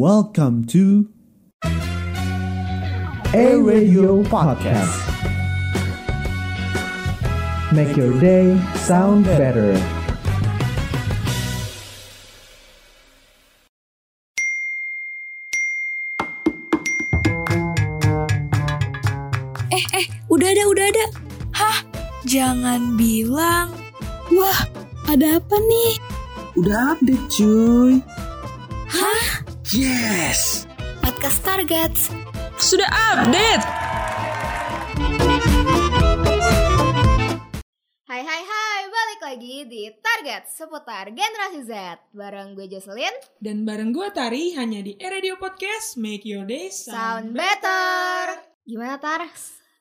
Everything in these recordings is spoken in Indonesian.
Welcome to A Radio Podcast. Make your day sound better. Eh, eh, udah ada, udah ada. Hah? Jangan bilang. Wah, ada apa nih? Udah update cuy. Yes. Podcast Targets. Sudah update. Hai hai hai, balik lagi di Target seputar generasi Z Bareng gue Jocelyn, Dan bareng gue Tari hanya di Radio Podcast Make Your Day Sound Better Gimana Tar?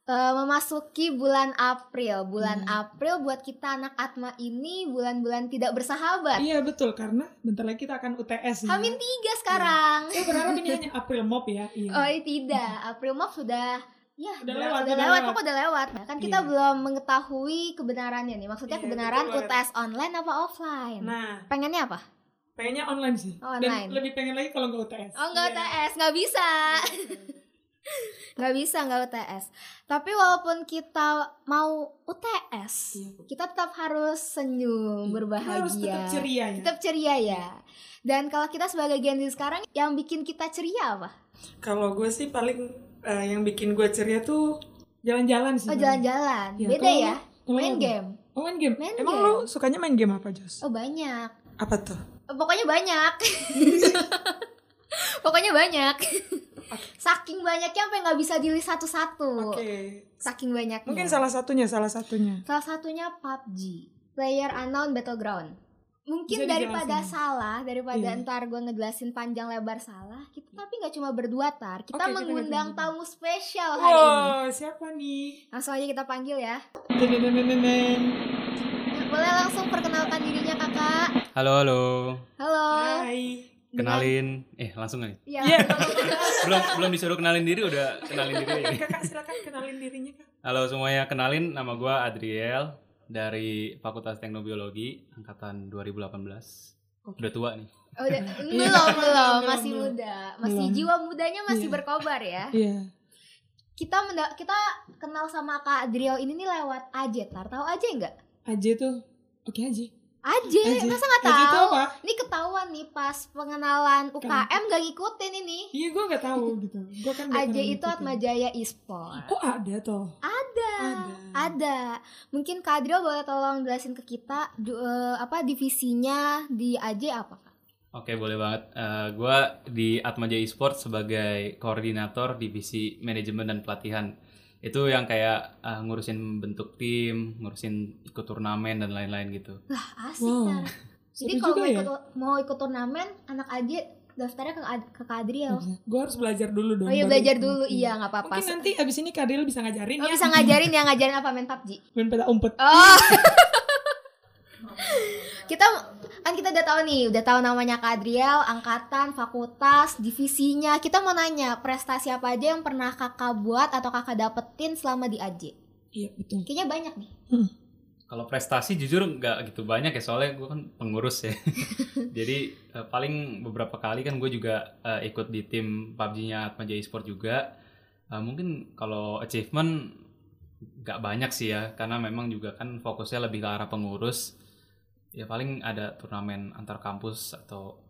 Eh, memasuki bulan April Bulan April buat kita anak Atma ini bulan-bulan tidak bersahabat Iya betul karena bentar lagi kita akan UTS. ya. Hamin tiga sekarang Saya berharap ini hanya April Mop ya. Iya. Oh tidak, April Mop sudah Ya, Udah lewat, udah udah lewat, lewat. pokoknya udah lewat. Nah, kan kita Iya. belum mengetahui kebenarannya nih. Maksudnya Iya, kebenaran betul. UTS online apa offline? Nah, Pengennya apa? pengennya online sih. Oh, Dan online. lebih pengen lagi kalau nggak UTS. Oh nggak Iya. UTS, nggak bisa, nggak bisa nggak UTS. Tapi walaupun kita mau UTS, Iya. kita tetap harus senyum, berbahagia, Kita harus tetap ceria ya. Tetap ceria ya. Dan kalau kita sebagai Gen Z sekarang, yang bikin kita ceria apa? Kalau gue sih paling eh, yang bikin gue ceria tuh jalan-jalan sih. Oh jalan-jalan, Iya, beda ya. lu- kalau Main game. Oh main game. Main Emang game. lu sukanya main game apa Jos? Oh banyak. Apa tuh? Pokoknya banyak. Pokoknya banyak. Saking banyaknya sampai nggak bisa dilihat satu-satu. Oke. Saking banyaknya. Mungkin salah satunya, salah satunya. Salah satunya PUBG, Player Unknown Battleground. Mungkin Bisa daripada dijelasin. salah, daripada Iya. ntar gue ngejelasin panjang lebar salah, kita tapi nggak cuma berdua tar, kita kita mengundang nggak tamu spesial hari ini. Wow, siapa nih? Langsung aja kita panggil ya. Boleh langsung perkenalkan dirinya kakak. Halo, halo. Halo. Hai. Kenalin, eh langsung nih. Iya. Iya. Belum belum disuruh kenalin diri udah kenalin diri. aja. Kakak silakan kenalin dirinya kak. Halo semuanya, kenalin nama gua Adriel dari Fakultas Teknobiologi angkatan 2018. Udah tua nih. Oh, udah, belum, belum, masih belum. muda, masih Belum. jiwa mudanya masih Iya. berkobar ya. Iya. Kita menda- kita kenal sama Kak Adriel ini nih lewat AJ, tar tahu AJ nggak? Aja tuh. Oke aja. AJ, AJ. masa nggak AJ itu tahu? apa? Ini ketahuan nih pas pengenalan UKM gak ngikutin ini. Iya gue nggak tahu gitu. Gue kan nggak AJ pernah itu. Atma Jaya e-sport. Oh ada tuh. Ada. Ada. Ada. Mungkin Kak Adriel boleh tolong jelasin ke kita du- eh, apa divisinya di AJ apa Kak? Oke, boleh banget. Eh, gua di Atmaja Esports sebagai koordinator divisi manajemen dan pelatihan. Itu yang kayak eh, ngurusin bentuk tim, ngurusin ikut turnamen dan lain-lain gitu. Lah asik Wow. Tar. Jadi kalau mau ya. ikut, mau ikut turnamen anak AJ daftarnya ke, ke Kak Adriel. Gue harus belajar dulu dong. Oh iya belajar dulu, iya nggak apa-apa. Mungkin nanti abis ini Kadil bisa ngajarin Oh, ya. bisa ngajarin ya ngajarin apa main PUBG? Main peta umpet. Oh. kita kan kita udah tahu nih, udah tahu namanya Kak Adriel, angkatan, fakultas, divisinya. Kita mau nanya prestasi apa aja yang pernah kakak buat atau kakak dapetin selama di AJ? Iya betul. Kayaknya banyak nih. Kalau prestasi jujur nggak gitu banyak ya soalnya gue kan pengurus ya. Jadi eh, paling beberapa kali kan gue juga eh, ikut di tim PUBG-nya Atmaja Esport juga. Eh, mungkin kalau achievement nggak banyak sih ya karena memang juga kan fokusnya lebih ke arah pengurus. Ya paling ada turnamen antar kampus atau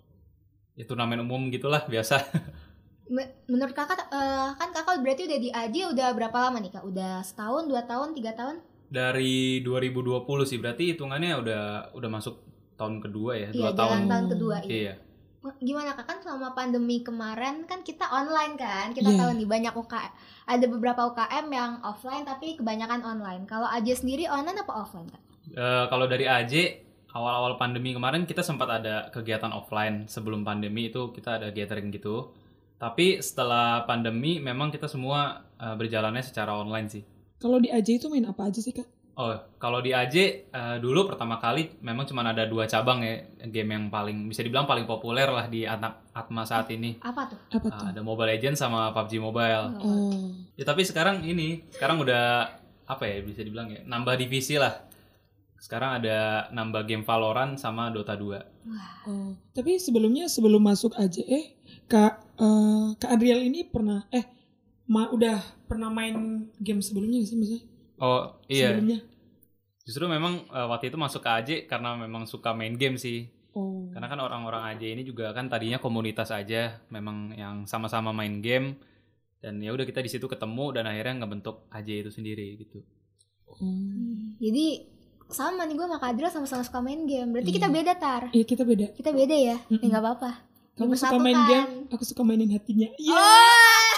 ya turnamen umum gitulah biasa. Me- Menurut kakak, eh, kan kakak berarti udah di AJ udah berapa lama nih kak? Udah setahun, dua tahun, tiga tahun? Dari 2020 sih berarti hitungannya udah udah masuk tahun kedua ya, Iya, dua tahun. jalan tahun kedua. Iya. Iya. Gimana kak? Kan selama pandemi kemarin kan kita online kan? Kita Iya. tahu nih banyak UKM. Ada beberapa UKM yang offline tapi kebanyakan online. Kalau AJ sendiri online apa offline kak? Eh, kalau dari AJ awal-awal pandemi kemarin kita sempat ada kegiatan offline sebelum pandemi itu kita ada gathering gitu. Tapi setelah pandemi memang kita semua eh, berjalannya secara online sih. Kalau di AJ itu main apa aja sih kak? Oh, kalau di AJ eh, dulu pertama kali memang cuma ada dua cabang ya game yang paling bisa dibilang paling populer lah di anak Atma saat ini. Apa tuh? Apa tuh? ada Mobile Legends sama PUBG Mobile. Oh. Ya tapi sekarang ini, sekarang udah apa ya bisa dibilang ya, nambah divisi lah. Sekarang ada nambah game Valorant sama Dota 2. Oh, tapi sebelumnya sebelum masuk AJE, Kak eh, Kak Adriel ini pernah eh ma- udah pernah main game sebelumnya nggak sih misalnya? Oh iya, Sebelumnya. justru memang eh, waktu itu masuk ke AJ karena memang suka main game sih. Oh. Karena kan orang-orang AJ ini juga kan tadinya komunitas aja, memang yang sama-sama main game dan ya udah kita di situ ketemu dan akhirnya ngebentuk AJ itu sendiri gitu. Hmm. Jadi sama nih gue sama Kak Adriel sama-sama suka main game. Berarti Iya. kita beda tar. Iya kita beda. Kita beda ya. Ya Mm-mm. nggak apa-apa. Kamu suka main Dipersatukan. game, aku suka mainin hatinya. Iya. Oh.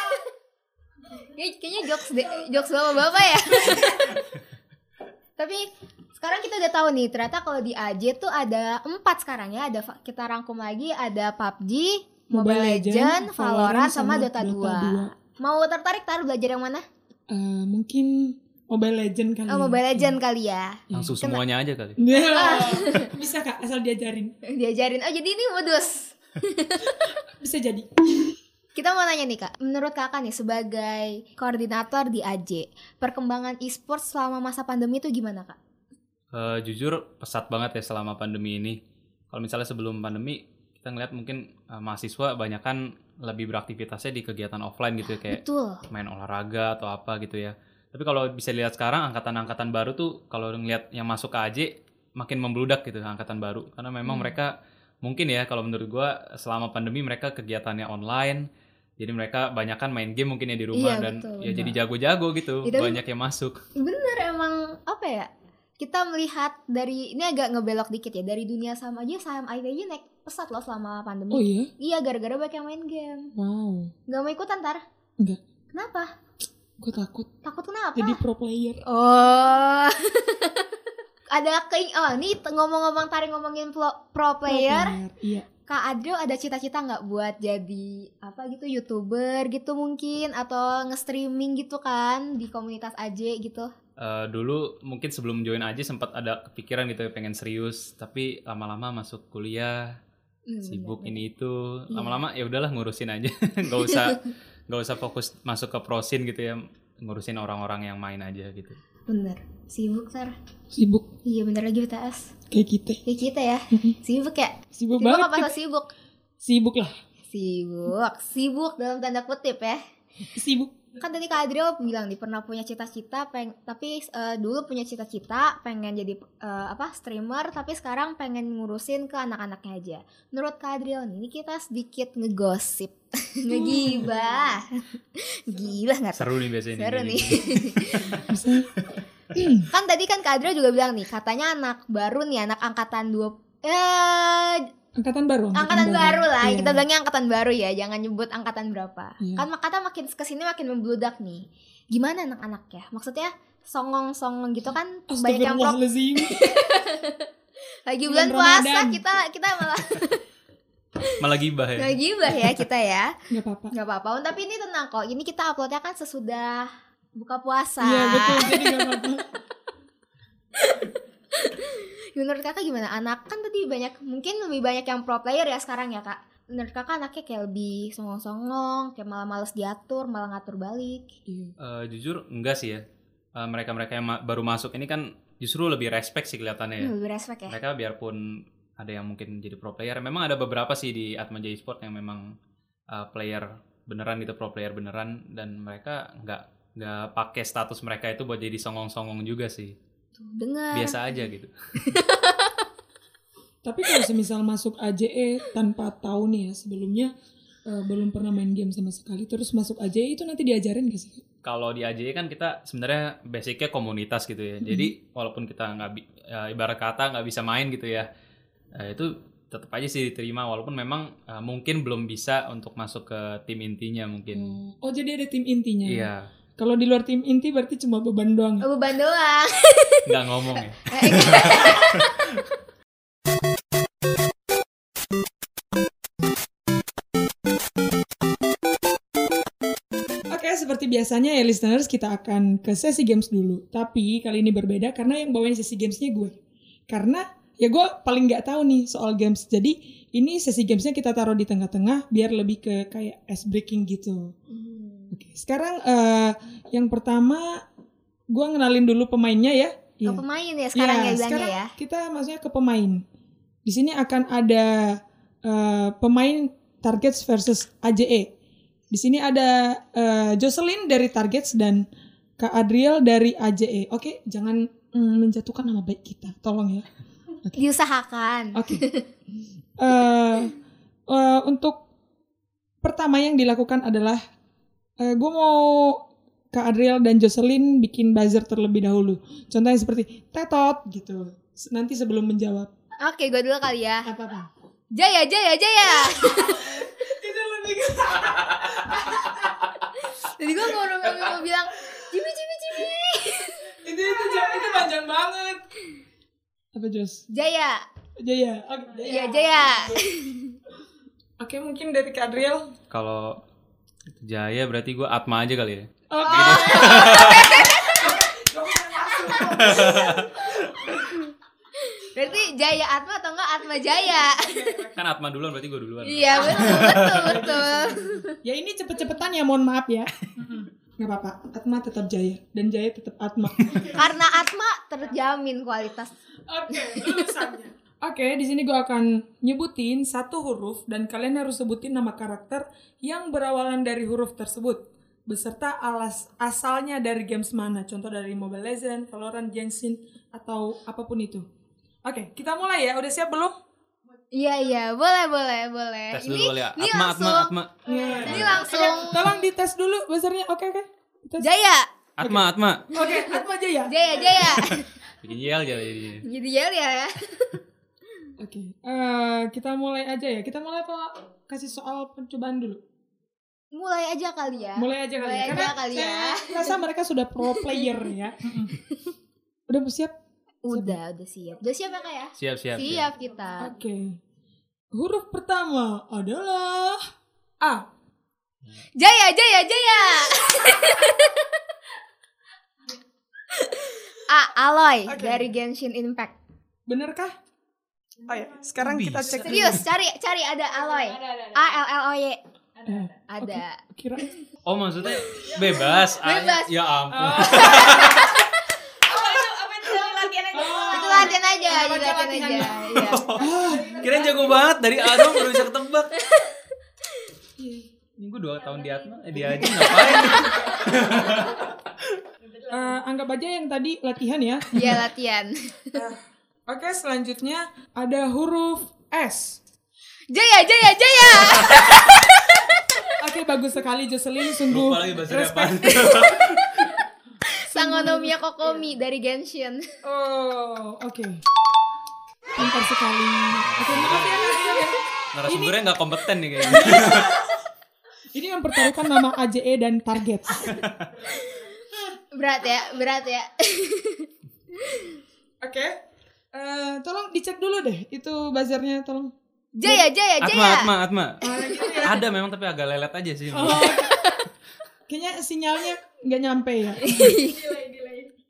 Kayak- kayaknya jokes deh, jokes bapak-bapak ya. Tapi sekarang kita udah tahu nih, ternyata kalau di AJ tuh ada empat sekarang ya. Ada kita rangkum lagi ada PUBG, Mobile, Legend, Valorant, sama, Dota, 2. Mau tertarik tar belajar yang mana? Eh, mungkin Mobile Legend kali. Oh, ya. Mobile Legend kali ya. Langsung Kena- semuanya aja kali. Ya. Ah. Bisa kak, asal diajarin. Diajarin. Oh, jadi ini modus. Bisa jadi. Kita mau nanya nih kak, menurut kakak nih sebagai koordinator di AJ, perkembangan e-sports selama masa pandemi itu gimana kak? Eh, jujur pesat banget ya selama pandemi ini. Kalau misalnya sebelum pandemi kita ngeliat mungkin eh, mahasiswa banyak kan lebih beraktivitasnya di kegiatan offline gitu ya kayak Betul. main olahraga atau apa gitu ya. Tapi kalau bisa lihat sekarang angkatan-angkatan baru tuh kalau ngeliat yang masuk ke AJ makin membludak gitu angkatan baru karena memang Hmm. mereka mungkin ya kalau menurut gua selama pandemi mereka kegiatannya online jadi mereka banyak kan main game mungkin ya di rumah Iya, dan betul, ya betul. jadi jago-jago gitu tapi- banyak yang masuk Bener emang apa ya? Kita melihat dari ini agak ngebelok dikit ya dari dunia saham aja saham IT aja naik pesat loh selama pandemi. Oh iya? Iya gara-gara banyak yang main game. Wow. Gak mau ikutan tar? Enggak. Kenapa? Gue takut Takut kenapa? jadi pro player. Oh. ada keing oh ini t- ngomong-ngomong tarik ngomongin pro, pro player Iya. Kak Adro ada cita-cita nggak buat jadi apa gitu youtuber gitu mungkin atau nge-streaming gitu kan di komunitas AJ gitu Eh, dulu mungkin sebelum join AJ sempat ada kepikiran gitu pengen serius tapi lama-lama masuk kuliah Hmm, sibuk bener, ini itu Iya. lama-lama ya udahlah ngurusin aja nggak usah nggak usah fokus masuk ke prosin gitu ya ngurusin orang-orang yang main aja gitu. Bener. Sibuk tar Sibuk. Iya bener lagi BTS kayak kita. kayak kita ya. Sibuk ya? Sibuk, sibuk banget. apa sibuk? Sibuk lah. sibuk. Sibuk dalam tanda kutip ya Sibuk. kan tadi Kak Adriel bilang nih pernah punya cita-cita peng tapi eh, dulu punya cita-cita pengen jadi eh, apa streamer tapi sekarang pengen ngurusin ke anak-anaknya aja menurut Kak Adriel nih ini kita sedikit ngegosip ngegibah gila nggak seru nih biasanya seru ini. nih kan tadi kan Kak Adriel juga bilang nih katanya anak baru nih anak angkatan dua eh Angkatan baru. angkatan baru lah Iya. kita bilangnya angkatan baru ya jangan nyebut angkatan berapa Iya. kan kata makin ke sini makin membludak nih gimana anak-anak ya maksudnya songong-songong gitu kan banyak yang pro lagi bulan bulan puasa kita kita malah malah gibah ya lagi gibah ya kita ya Gak apa-apa. nggak apa-apa Oh, tapi ini tenang kok ini kita uploadnya kan sesudah buka puasa Iya betul. Jadi gak apa-apa. menurut kakak gimana? Anak kan tadi banyak mungkin lebih banyak yang pro player ya sekarang ya kak. Menurut kakak anaknya kayak lebih songong-songong kayak malah males diatur malah ngatur balik. Iya. Eh, jujur enggak sih ya. Eh, mereka-mereka yang ma- baru masuk ini kan justru lebih respect sih kelihatannya ya. Lebih respect ya. Mereka biarpun ada yang mungkin jadi pro player memang ada beberapa sih di Atmaja Esport yang memang uh, player beneran gitu pro player beneran dan mereka nggak nggak pakai status mereka itu buat jadi songong-songong juga sih Tuh, dengar. Biasa aja gitu. Tapi kalau semisal masuk AJE tanpa tahu nih ya sebelumnya eh, belum pernah main game sama sekali terus masuk AJE itu nanti diajarin gak sih? kalau di AJ kan kita sebenarnya basicnya komunitas gitu ya. Jadi walaupun kita nggak ya, ibarat kata nggak bisa main gitu ya eh, itu tetap aja sih diterima. Walaupun memang eh, mungkin belum bisa untuk masuk ke tim intinya mungkin. Oh, oh, jadi ada tim intinya. iya Kalau di luar tim inti berarti cuma beban doang. ya? Oh, beban doang nggak ngomong ya Oke, seperti biasanya ya listeners kita akan ke sesi games dulu. Tapi kali ini berbeda karena yang bawain sesi gamesnya gue. Karena ya gue paling nggak tahu nih soal games. Jadi ini sesi gamesnya kita taruh di tengah-tengah biar lebih ke kayak ice breaking gitu. Oke, sekarang eh, yang pertama gue ngenalin dulu pemainnya ya. Ke Iya. pemain ya sekarang Iya, ya bilangnya sekarang ya Kita maksudnya ke pemain. Di sini akan ada eh, pemain Targets versus AJE. Di sini ada eh, Jocelyn dari Targets dan Kak Adriel dari AJE. Oke, jangan mm, menjatuhkan nama baik kita, tolong ya. Diusahakan. Oke. Eh, eh, untuk pertama yang dilakukan adalah gue mau Kak Adriel dan Jocelyn bikin buzzer terlebih dahulu. Contohnya seperti tetot gitu. Nanti sebelum menjawab. Oke, gue dulu kali ya. Apa apa? Jaya, Jaya, Jaya. Itu lebih Jadi gue mau, mau, mau bilang, Jimmy, Jimmy, Jimmy. itu itu itu panjang banget. Apa Jos? Jaya. Jaya. Oke. Iya, Jaya. Oke mungkin dari Kak Adriel. Kalau Jaya berarti gue Atma aja kali ya. Oke. Berarti Jaya Atma atau enggak Atma Jaya? Kan Atma duluan berarti gue duluan. Iya, betul, betul, betul. Ya ini cepet-cepetan ya mohon maaf ya. Nggak apa-apa. Atma tetap Jaya dan Jaya tetap Atma. Karena Atma terjamin kualitas. Oke, lulusannya. Oke, di sini gue akan nyebutin satu huruf dan kalian harus sebutin nama karakter yang berawalan dari huruf tersebut beserta alas asalnya dari games mana. Contoh dari Mobile Legends, Valorant, Genshin atau apa pun itu. Oke, kita mulai ya. Udah siap belum? Iya, iya, boleh, boleh, boleh. Tes ini, dulu ya. ini Atma, langsung, Atma, Atma. ini langsung Tolong dites dulu buzzernya. Oke, oke. Tes. Jaya, Atma, Atma. Oke, Atma Jaya. Jaya, Jaya. Bikin yel jadinya. Jadi Jaya ya. Oke, eh, kita mulai aja ya. Kita mulai apa? Kasih soal percobaan dulu. Mulai aja kali ya. Mulai aja kali Mulai ya. aja Karena kali ya. saya rasa mereka sudah pro player ya. Udah siap? Udah, udah siap. Udah siap ya kak ya? Siap, siap. Siap kita. Oke. Huruf pertama adalah A. Jaya, Jaya, Jaya. A, Aloy Oke. dari Genshin Impact. Benerkah? Oh ya, sekarang kita cek. Serius, cari cari ada Aloy. A L L O Y. Eh, Ada. kira Oh maksudnya bebas? Bebas. Ya ampun. Itu latihan aja, Ah, itu baca latihan latihan. aja. Iya. Kirain jago banget dari A doang baru bisa ketebak. Ini gue dua tahun di Atma, eh, dia aja ngapain? eh, anggap aja yang tadi latihan ya. Iya latihan. Oke, selanjutnya ada huruf S. Jaya, Jaya, Jaya. Oke, bagus sekali Jocelyn sungguh Lupa lagi bahasa respect. apaan. Sangonomiya Kokomi dari Genshin. Oh, oke. Pintar sekali. Oke, maaf ya, ya. Narasumbernya nggak kompeten nih kayaknya. Ini mempertaruhkan nama AJE dan target. Berat ya, berat ya. Oke. Eh, tolong dicek dulu deh itu buzzernya tolong. Jaya, Jaya, Atma, Jaya. Atma, Atma. Ah, gitu ya. Ada memang tapi agak lelet aja sih. Oh, kayaknya sinyalnya nggak nyampe ya.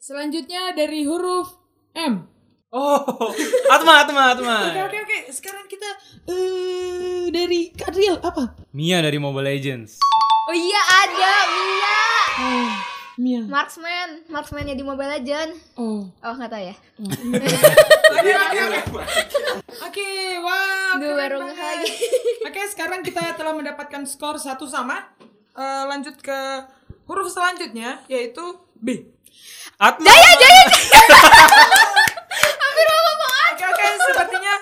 Selanjutnya dari huruf M. Oh, Atma, Atma, Atma. Oke oke oke. Sekarang kita eh dari Kadriel apa? Mia dari Mobile Legends. Oh iya ada, Mia. Oh, Mia. Marksman, marksmannya di Mobile Legend. Oh. Oh nggak tahu ya. Oke oke oke. Oke, wow. Keren baru lagi. Oke, sekarang kita telah mendapatkan skor satu sama. Eh, lanjut ke huruf selanjutnya yaitu B. Atma. Jaya, Jaya. Oke oke, sepertinya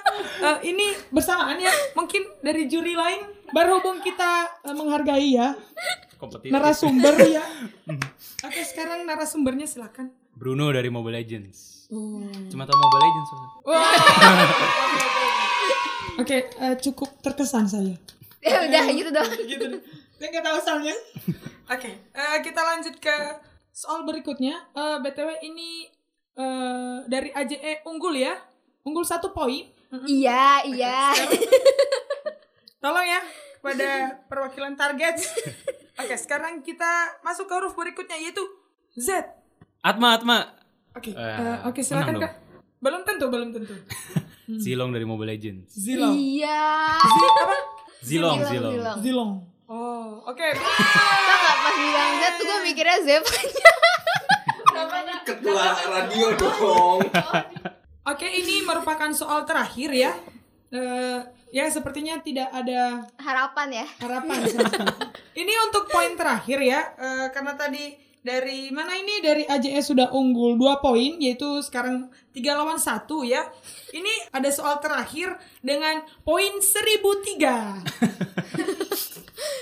eh, ini bersamaan ya. Mungkin dari juri lain berhubung kita eh, menghargai ya Kompetitif. narasumber ya. Oke, sekarang narasumbernya silakan. Bruno dari Mobile Legends. Oh. Cuma tau Mobile Legends. Oke, eh, cukup terkesan saya. Ya udah gitu dong. gitu deh. Saya nggak tahu soalnya. Oke, eh, kita lanjut ke soal berikutnya. Eh, btw ini eh, dari AJE unggul ya, unggul satu poin. Iya, iya. Tolong ya kepada perwakilan target. Oke, sekarang kita masuk ke huruf berikutnya yaitu Z. Atma, Atma. Oke, Eh, eh, oke silakan kak. Belum tentu, belum tentu. Zilong dari Mobile Legends. Zilong. Iya. Zilong, Zilong, Zilong. Zilong. Zilong. Oh, oke. Tau nggak pas bilang Z tuh gue mikirnya Zep Ketua radio dong. Oke, ini merupakan soal terakhir ya. Eh, ya sepertinya tidak ada Harapan ya. harapan. Ini untuk poin terakhir ya, eh, karena tadi dari mana ini dari AJS sudah unggul 2 poin, yaitu sekarang 3 lawan 1 ya. Ini ada soal terakhir dengan poin 1003.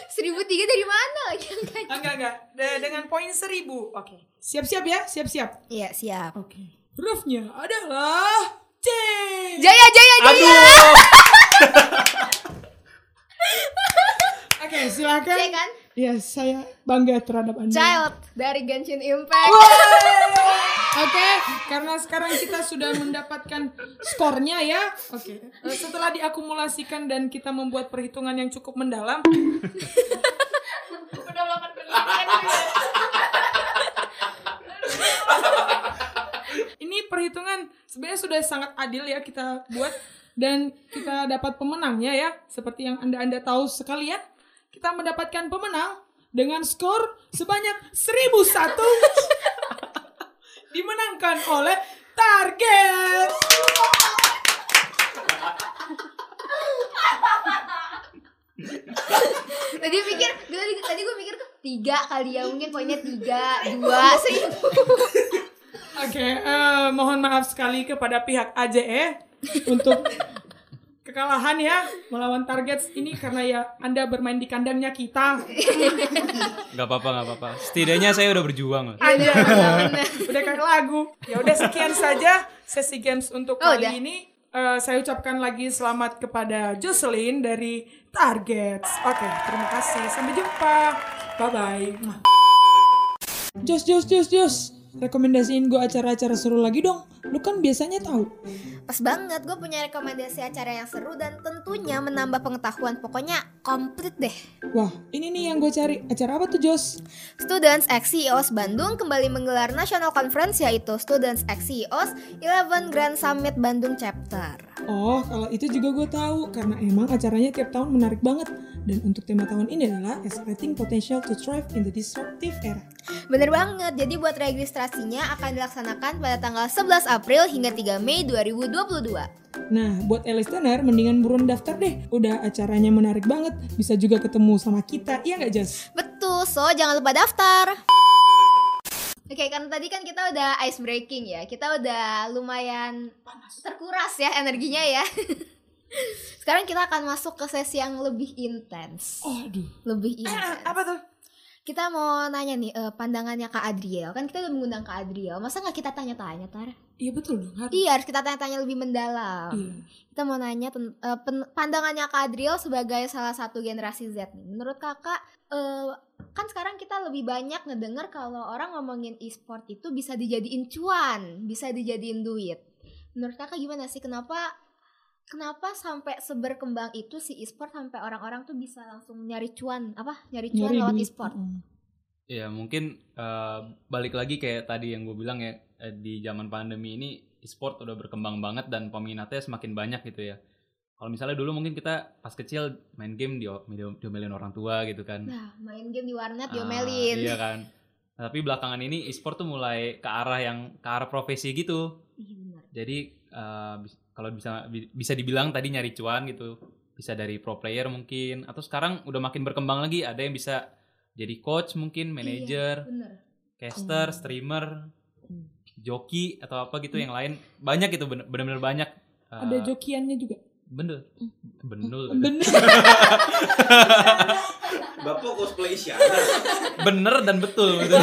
1003 dari mana lagi? Enggak enggak, De- dengan poin 1000. Oke. Siap-siap ya, siap-siap. Iya, siap. Oke. Hurufnya adalah C. Jaya, jaya, jaya. Aduh. Oke, silakan. Saya kan Ya, saya bangga terhadap Anda. Child dari Genshin Impact. Oke, karena sekarang kita sudah mendapatkan skornya ya. Oke, eh, setelah diakumulasikan dan kita membuat perhitungan yang cukup mendalam. Udah melakukan penelitian. Ini perhitungan sebenarnya sudah sangat adil ya kita buat dan kita dapat pemenangnya ya. Seperti yang Anda-anda tahu sekalian, kita mendapatkan pemenang dengan skor sebanyak 1001 dimenangkan oleh Target. tadi pikir, tadi, tadi gue pikir tuh tiga kali ya mungkin poinnya tiga, dua, seribu. Oke, eh, mohon maaf sekali kepada pihak AJE untuk kekalahan ya melawan target ini karena ya Anda bermain di kandangnya kita. Gak apa-apa, gak apa-apa. Setidaknya saya udah berjuang lah. Aja. udah kayak lagu. Ya udah sekian saja sesi games untuk Oh, kali udah. ini. Eh, saya ucapkan lagi selamat kepada Jocelyn dari Targets. Oke, terima kasih. Sampai jumpa. Bye bye. Jos, Jos, Jos, Jos. Rekomendasiin gue acara-acara seru lagi dong. Lu kan biasanya tahu. Pas banget, gue punya rekomendasi acara yang seru dan tentunya menambah pengetahuan. Pokoknya komplit deh. Wah, ini nih yang gue cari. Acara apa tuh, Jos? Students X CEOs Bandung kembali menggelar National Conference yaitu Students X CEOs 11 Grand Summit Bandung Chapter. Oh, kalau itu juga gue tahu karena emang acaranya tiap tahun menarik banget. Dan untuk tema tahun ini adalah Accelerating Potential to Thrive in the Disruptive Era. Bener banget, jadi buat registrasinya akan dilaksanakan pada tanggal 11 April hingga 3 Mei 2022. Nah, buat listener, mendingan buruan daftar deh. Udah acaranya menarik banget. Bisa juga ketemu sama kita, iya nggak, Jas? Betul, so jangan lupa daftar. Oke, karena tadi kan kita udah ice breaking ya. Kita udah lumayan terkuras ya energinya ya. Sekarang kita akan masuk ke sesi yang lebih intens. Oh, aduh. Lebih intens. apa tuh? Kita mau nanya nih eh, pandangannya Kak Adriel. Kan kita udah mengundang Kak Adriel. Masa nggak kita tanya-tanya, Tar? Iya betul dong. harus. Iya, harus kita tanya-tanya lebih mendalam. Iya. Kita mau nanya eh, pen- pandangannya Kak Adriel sebagai salah satu generasi Z nih. Menurut Kakak, eh, kan sekarang kita lebih banyak ngedenger kalau orang ngomongin e-sport itu bisa dijadiin cuan, bisa dijadiin duit. Menurut Kakak gimana sih? Kenapa kenapa sampai seberkembang itu si e-sport sampai orang-orang tuh bisa langsung nyari cuan, apa? Nyari cuan Nyari lewat e-sport. Mm. Ya mungkin eh, balik lagi kayak tadi yang gue bilang ya eh, di zaman pandemi ini e-sport udah berkembang banget dan peminatnya semakin banyak gitu ya. Kalau misalnya dulu mungkin kita pas kecil main game di diomelin orang tua gitu kan. Nah, main game di warnet Ah, diomelin. iya kan. Nah, tapi belakangan ini e-sport tuh mulai ke arah yang ke arah profesi gitu. Iya benar. Jadi eh, bis- kalau bisa bi- bisa dibilang tadi nyari cuan gitu. Bisa dari pro player mungkin atau sekarang udah makin berkembang lagi ada yang bisa jadi coach mungkin, manager, Iya, caster, Hmm. streamer, joki atau apa gitu yang lain. Banyak itu bener-bener banyak. Ada jokiannya juga. Bener. Bener. Bener. Bapak cosplay Isyana. Bener dan betul. Bener,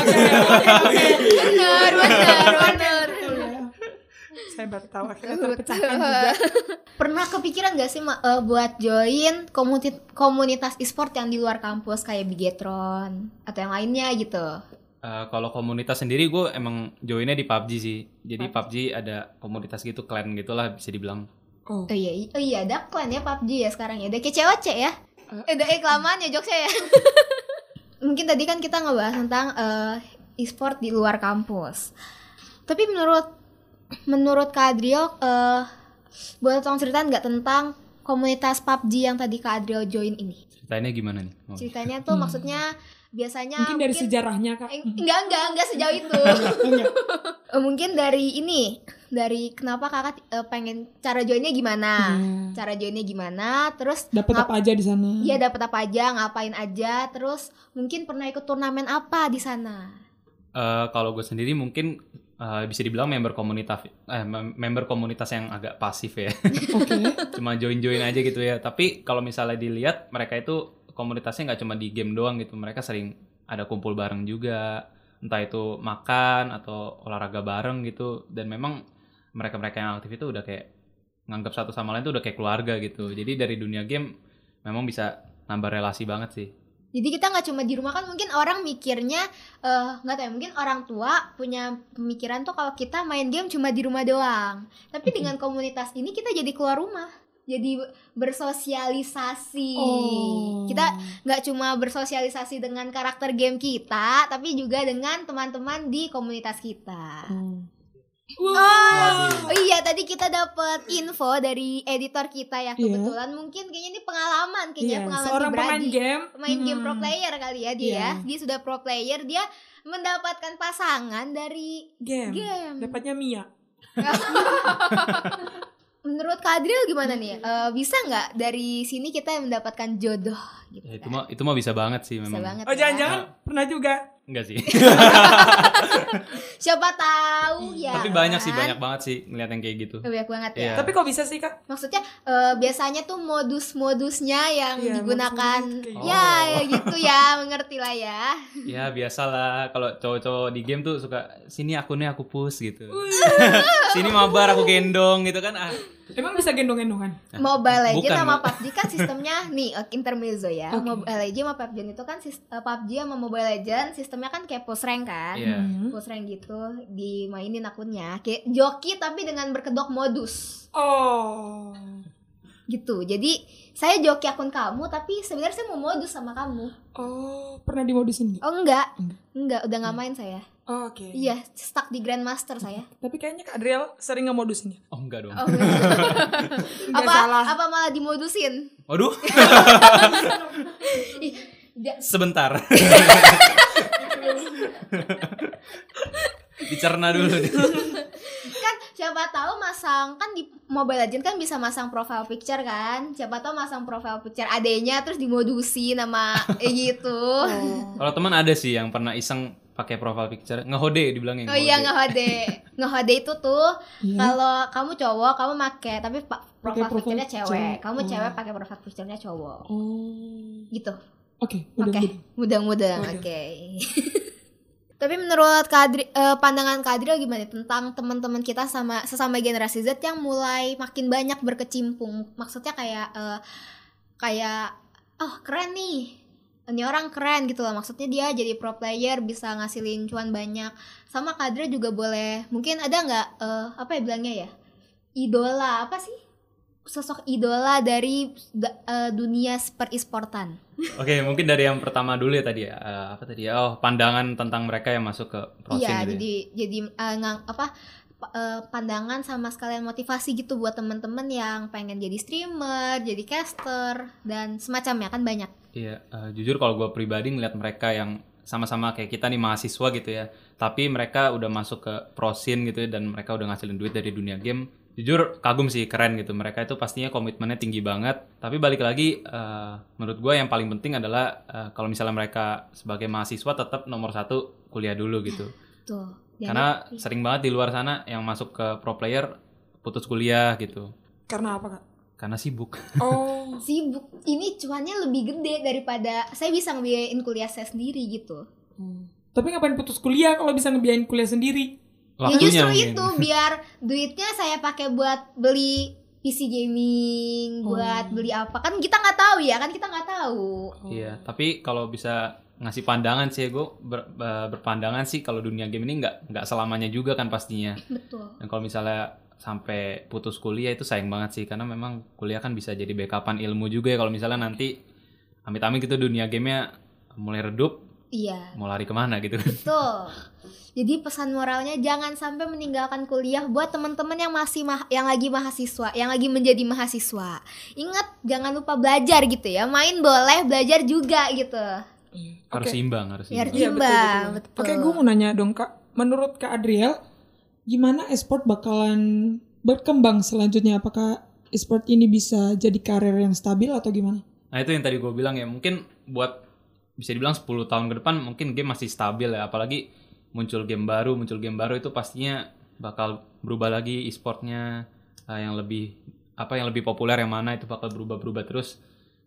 bener, bener. Ya. Saya baru tahu akhirnya terpecahkan juga. Pernah kepikiran gak sih eh, buat join komunitas komunitas e-sport yang di luar kampus kayak Bigetron atau yang lainnya gitu? Eh, kalau komunitas sendiri gue emang joinnya di PUBG sih. Jadi PUBG ada komunitas gitu, clan gitulah bisa dibilang. Oh, Oh iya, oh iya ada clan ya PUBG ya sekarang ya. Ada kecewace ya? Eh, udah eh kelamaan ya jokesnya ya. Mungkin tadi kan kita ngebahas tentang eh, e-sport di luar kampus. Tapi menurut menurut Kak Adriel, eh boleh tolong ceritain nggak tentang komunitas PUBG yang tadi Kak Adriel join ini? Ceritanya gimana nih? Oh. Ceritanya tuh Hmm. maksudnya biasanya Mungkin dari sejarahnya kak. Eh, enggak enggak enggak sejauh itu. Eh, mungkin dari ini dari kenapa kakak eh, pengen cara joinnya gimana? Iya. Cara joinnya gimana? Terus Dapat apa aja di sana? Iya dapat apa aja, ngapain aja, terus mungkin pernah ikut turnamen apa di sana? Eh, kalau gue sendiri mungkin eh, bisa dibilang member komunitas eh, mem- member komunitas yang agak pasif ya. Oke. cuma join-join aja gitu ya. Tapi kalau misalnya dilihat mereka itu komunitasnya nggak cuma di game doang gitu. Mereka sering ada kumpul bareng juga. Entah itu makan atau olahraga bareng gitu. Dan memang mereka-mereka yang aktif itu udah kayak nganggap satu sama lain tuh udah kayak keluarga gitu. Jadi dari dunia game memang bisa nambah relasi banget sih. Jadi kita nggak cuma di rumah kan mungkin orang mikirnya eh, nggak tahu ya mungkin orang tua punya pemikiran tuh kalau kita main game cuma di rumah doang. Tapi dengan komunitas ini kita jadi keluar rumah, jadi bersosialisasi. Oh. Kita nggak cuma bersosialisasi dengan karakter game kita, tapi juga dengan teman-teman di komunitas kita. Oh. Oh iya tadi kita dapat info dari editor kita ya Iya. kebetulan mungkin kayaknya ini pengalaman kayaknya Iya, pengalaman seorang pemain pribadi. game. Pemain game pro Hmm. player kali ya dia ya. Dia sudah pro player, dia mendapatkan pasangan dari Game. game. Dapatnya Mia. Menurut Kadril gimana nih? Eh, bisa nggak dari sini kita mendapatkan jodoh gitu? Ya, itu kan? mah itu mah bisa banget sih Bisa memang. banget. Oh ya. jangan-jangan pernah juga. Enggak sih. Siapa tahu ya. Tapi banyak sih, banyak banget sih ngeliat yang kayak gitu. Banyak banget ya. Iya. Tapi kok bisa sih kak? Maksudnya eh, biasanya tuh modus-modusnya yang Iya, digunakan kayak ya gitu. ya gitu ya, mengerti lah ya. Ya biasalah kalau cowok-cowok di game tuh suka sini akunnya aku push gitu. sini mabar aku gendong gitu kan. Ah, Emang bisa gendong-gendongan? Mobile Legends Bukan, sama. PUBG kan sistemnya nih eh, intermezzo ya. Oke. Mobile Legends sama PUBG itu kan sis- eh, PUBG sama Mobile Legends sistemnya kan kayak push rank kan. Iya. Hmm. Push rank gitu dimainin akunnya kayak joki tapi dengan berkedok modus Oh. Gitu. Jadi saya joki akun kamu tapi sebenarnya saya mau modus sama kamu. Oh, pernah dimodusin? Oh enggak. Enggak. Enggak, udah nggak main saya. Oh, Oke. Iya, stuck di Grandmaster saya. Tapi kayaknya Kak Adriel sering ngemodusin ya? Oh enggak dong. Oh, enggak. Nggak apa salah. apa malah dimodusin? Waduh, sebentar. Dicerna dulu. Siapa tahu masang kan di Mobile Legends kan bisa masang profile picture kan siapa tahu masang profile picture adanya terus dimodusi nama eh gitu oh, Kalau teman ada sih yang pernah iseng pakai profile picture ngehode dibilangnya. oh iya ngehode ngehode itu tuh Iya. kalau kamu cowok kamu make tapi pa- profile profile picture-nya cewek. kamu Oh. cewek pakai profile picture-nya cowok Oh. gitu Oke, oke mudah-mudah. mudah-mudahan Mudah. oke tapi menurut Kadri, eh, pandangan Kadril gimana? Tentang teman-teman kita sama sesama generasi Z yang mulai makin banyak berkecimpung. Maksudnya kayak eh, kayak oh keren nih. Ini orang keren gitu loh. Maksudnya dia jadi pro player bisa ngasilin cuan banyak. Sama Kadril juga boleh. Mungkin ada nggak eh, apa ya bilangnya ya? Idola apa sih sosok idola dari da- eh, dunia per e-sportan Oke, mungkin dari yang pertama dulu ya tadi ya. Eh, apa tadi ya? Oh, pandangan tentang mereka yang masuk ke pro scene Iya, gitu ya. jadi jadi eh, ngang- apa pa- eh, pandangan sama sekalian motivasi gitu buat temen-temen yang pengen jadi streamer, jadi caster dan semacamnya kan banyak. Iya, eh, jujur kalau gue pribadi ngeliat mereka yang sama-sama kayak kita nih mahasiswa gitu ya, tapi mereka udah masuk ke pro scene gitu ya, dan mereka udah ngasilin duit dari dunia game. Jujur kagum sih, keren gitu. Mereka itu pastinya komitmennya tinggi banget. Tapi balik lagi, eh, menurut gue yang paling penting adalah eh, kalau misalnya mereka sebagai mahasiswa tetap nomor satu kuliah dulu gitu. Tuh. Dan- Karena sering banget di luar sana yang masuk ke pro player putus kuliah gitu. Karena apa, Kak? Karena sibuk. Oh. sibuk ini cuannya lebih gede daripada saya bisa ngebiayain kuliah saya sendiri gitu. Tapi ngapain putus kuliah kalau bisa ngebiayain kuliah sendiri? Ya justru mungkin. itu biar duitnya saya pakai buat beli PC gaming, buat Oh. beli apa kan kita nggak tahu ya kan kita nggak tahu. Iya, tapi kalau bisa ngasih pandangan sih gue ber- ber- berpandangan sih kalau dunia game ini nggak nggak selamanya juga kan pastinya. Betul. Dan kalau misalnya sampai putus kuliah itu sayang banget sih karena memang kuliah kan bisa jadi backupan ilmu juga ya kalau misalnya nanti amit-amit gitu dunia gamenya mulai redup Iya, mau lari ke mana gitu kan. betul. Jadi pesan moralnya jangan sampai meninggalkan kuliah buat teman-teman yang masih ma- yang lagi mahasiswa, yang lagi menjadi mahasiswa. Ingat jangan lupa belajar gitu ya. Main boleh, belajar juga gitu. Harus Oke. imbang, harus Biar imbang. Iya, betul, imbang, betul. betul. Oke, gue mau nanya dong kak. Menurut kak Adriel, gimana esport bakalan berkembang selanjutnya? Apakah esport ini bisa jadi karir yang stabil atau gimana? Nah itu yang tadi gue bilang ya mungkin buat bisa dibilang 10 tahun ke depan mungkin game masih stabil ya. Apalagi muncul game baru muncul game baru itu pastinya bakal berubah lagi e-sportnya eh, yang lebih apa yang lebih populer yang mana itu bakal berubah-berubah terus.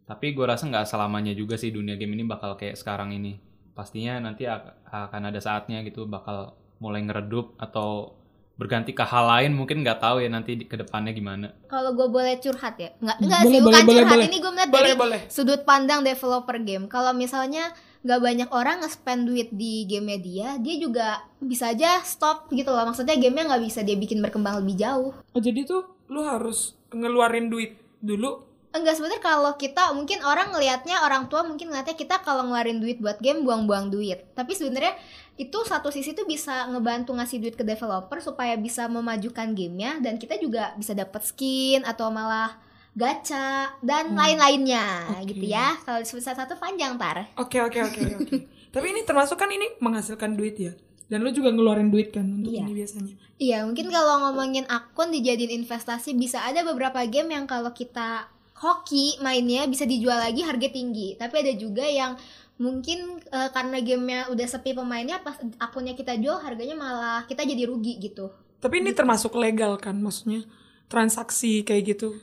Tapi gue rasa nggak selamanya juga sih dunia game ini bakal kayak sekarang ini. Pastinya nanti ak- akan ada saatnya gitu bakal mulai ngeredup atau berganti ke hal lain mungkin nggak tahu ya nanti ke depannya gimana Kalau gue boleh curhat ya? Nggak, enggak boleh, sih, boleh, bukan boleh, curhat. boleh. Ini gue melihat Boleh, dari boleh. sudut pandang developer game. Kalau misalnya nggak banyak orang nge-spend duit di game dia, dia juga bisa aja stop gitu loh. Maksudnya gamenya nggak bisa dia bikin berkembang lebih jauh. Oh, jadi tuh lu harus ngeluarin duit dulu. Enggak sebenarnya kalau kita mungkin orang ngelihatnya orang tua mungkin ngeliatnya kita kalau ngeluarin duit buat game buang-buang duit. Tapi sebenarnya itu satu sisi tuh bisa ngebantu ngasih duit ke developer supaya bisa memajukan gamenya dan kita juga bisa dapat skin atau malah gacha dan Hmm. lain-lainnya Oke. gitu ya. Kalau disebut satu panjang tar. Oke, oke, oke, oke. Tapi ini termasuk kan ini menghasilkan duit ya. Dan lu juga ngeluarin duit kan untuk Iya. ini biasanya. Iya, mungkin kalau ngomongin akun dijadiin investasi bisa ada beberapa game yang kalau kita hoki mainnya bisa dijual lagi harga tinggi. Tapi ada juga yang mungkin eh, karena gamenya udah sepi pemainnya pas akunnya kita jual harganya malah kita jadi rugi gitu. Tapi ini termasuk legal kan maksudnya? Transaksi kayak gitu.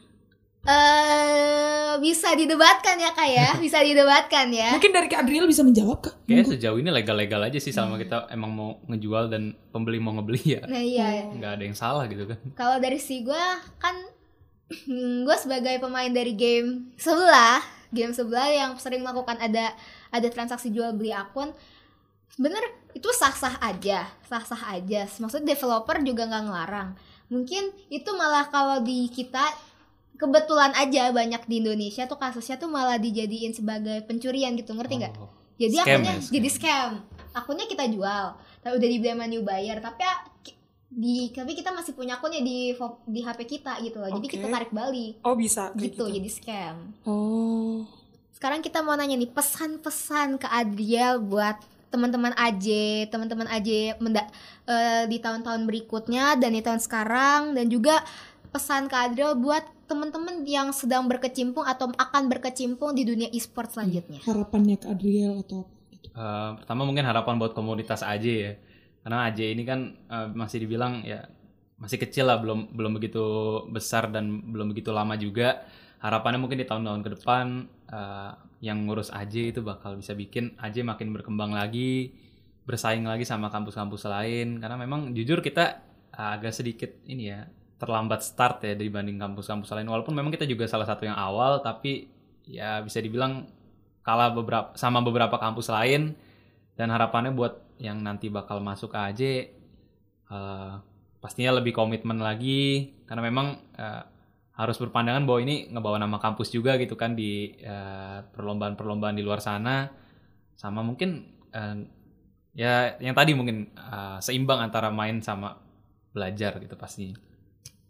Eh bisa didebatkan ya kak ya, bisa didebatkan ya. Mungkin dari Kak Adriel bisa menjawab Kak? Kayaknya sejauh ini legal-legal aja sih selama kita emang mau ngejual dan pembeli mau ngebeli ya. Nah iya, nggak ada yang salah gitu kan. Kalau dari si gue kan gue sebagai pemain dari game sebelah game sebelah yang sering melakukan ada ada transaksi jual beli akun bener itu sah sah aja sah sah aja maksudnya developer juga nggak ngelarang mungkin itu malah kalau di kita kebetulan aja banyak di Indonesia tuh kasusnya tuh malah dijadiin sebagai pencurian gitu ngerti nggak Oh. jadi Scam akunnya ya, scam. jadi scam akunnya kita jual tapi udah dibeli sama new buyer tapi ya, ki- di tapi kita masih punya akunnya di di HP kita gitu loh jadi Oke. kita tarik balik Oh bisa kayak gitu jadi scam Oh. Sekarang kita mau nanya nih pesan-pesan ke Adriel buat teman-teman AJ, teman-teman AJ menda- eh, di tahun-tahun berikutnya dan di tahun sekarang dan juga pesan ke Adriel buat teman-teman yang sedang berkecimpung atau akan berkecimpung di dunia e-sport selanjutnya. Harapannya Kak Adriel atau gitu. Eh, pertama mungkin harapan buat komunitas AJ ya karena AJ ini kan eh, masih dibilang ya masih kecil lah belum belum begitu besar dan belum begitu lama juga harapannya mungkin di tahun-tahun ke depan eh, yang ngurus AJ itu bakal bisa bikin AJ makin berkembang lagi bersaing lagi sama kampus-kampus lain. Karena memang jujur kita eh, agak sedikit ini ya terlambat start ya dibanding kampus-kampus lain. Walaupun memang kita juga salah satu yang awal tapi ya bisa dibilang kalah beberapa sama beberapa kampus lain. Dan harapannya buat yang nanti bakal masuk AJ eh, pastinya lebih komitmen lagi. Karena memang eh, harus berpandangan bahwa ini ngebawa nama kampus juga gitu kan di eh, perlombaan-perlombaan di luar sana sama mungkin eh, ya yang tadi mungkin eh, seimbang antara main sama belajar gitu pasti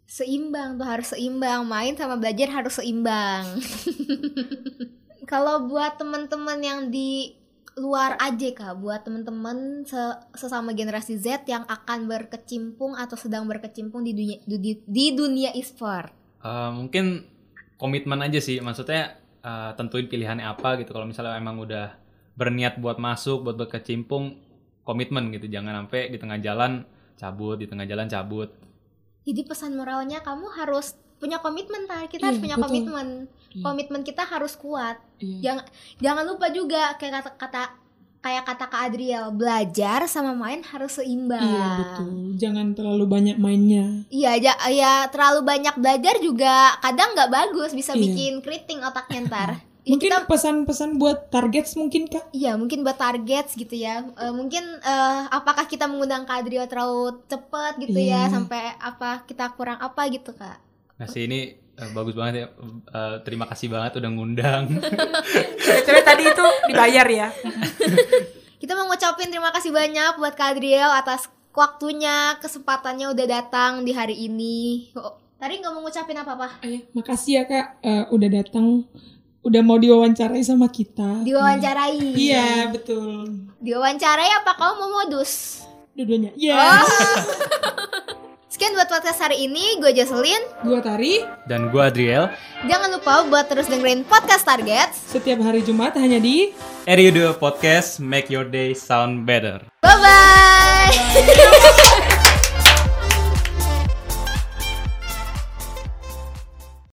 Seimbang tuh harus seimbang, main sama belajar harus seimbang. Kalau buat teman-teman yang di luar aja kak, buat teman-teman se- sesama generasi Z yang akan berkecimpung atau sedang berkecimpung di dunia di, di dunia e-sport. Eh, mungkin komitmen aja sih. Maksudnya eh, tentuin pilihannya apa gitu. Kalau misalnya emang udah berniat buat masuk buat berkecimpung komitmen gitu. Jangan sampai di tengah jalan cabut di tengah jalan cabut. Jadi pesan moralnya kamu harus punya komitmen tar kita harus Iya, punya betul. komitmen. Iya. komitmen kita harus kuat. Iya. jangan jangan lupa juga kayak kata kata kayak kata Kak Adriel belajar sama main harus seimbang Iya betul. Jangan terlalu banyak mainnya. Iya, ja, ya terlalu banyak belajar juga kadang nggak bagus, bisa Iya. bikin keriting otaknya ntar. Ya, Mungkin kita, pesan-pesan buat targets mungkin Kak? iya mungkin buat target gitu ya. Eh, mungkin eh, apakah kita mengundang Kak Adrio terlalu cepet gitu ya, Iya. sampai apa kita kurang apa gitu kak? nah sih ini eh, bagus banget ya Eh, terima kasih banget udah ngundang Cewek tadi itu dibayar ya. Kita ngucapin terima kasih banyak buat Kak Adriel atas waktunya, kesempatannya udah datang di hari ini. Oh, tadi nggak mau ngucapin apa-apa? Eh, makasih ya kak eh, udah datang, udah mau diwawancarai sama kita. Diwawancarai. Iya betul. Diwawancarai apa kamu mau modus? Dua-duanya. Iya. Oh. Sekian buat podcast hari ini, gue Jocelyn. Gua Tari. Dan gue Adriel, Jangan lupa buat terus dengerin podcast Target. Setiap hari Jumat hanya di RU2 Podcast Make Your Day Sound Better. Bye-bye!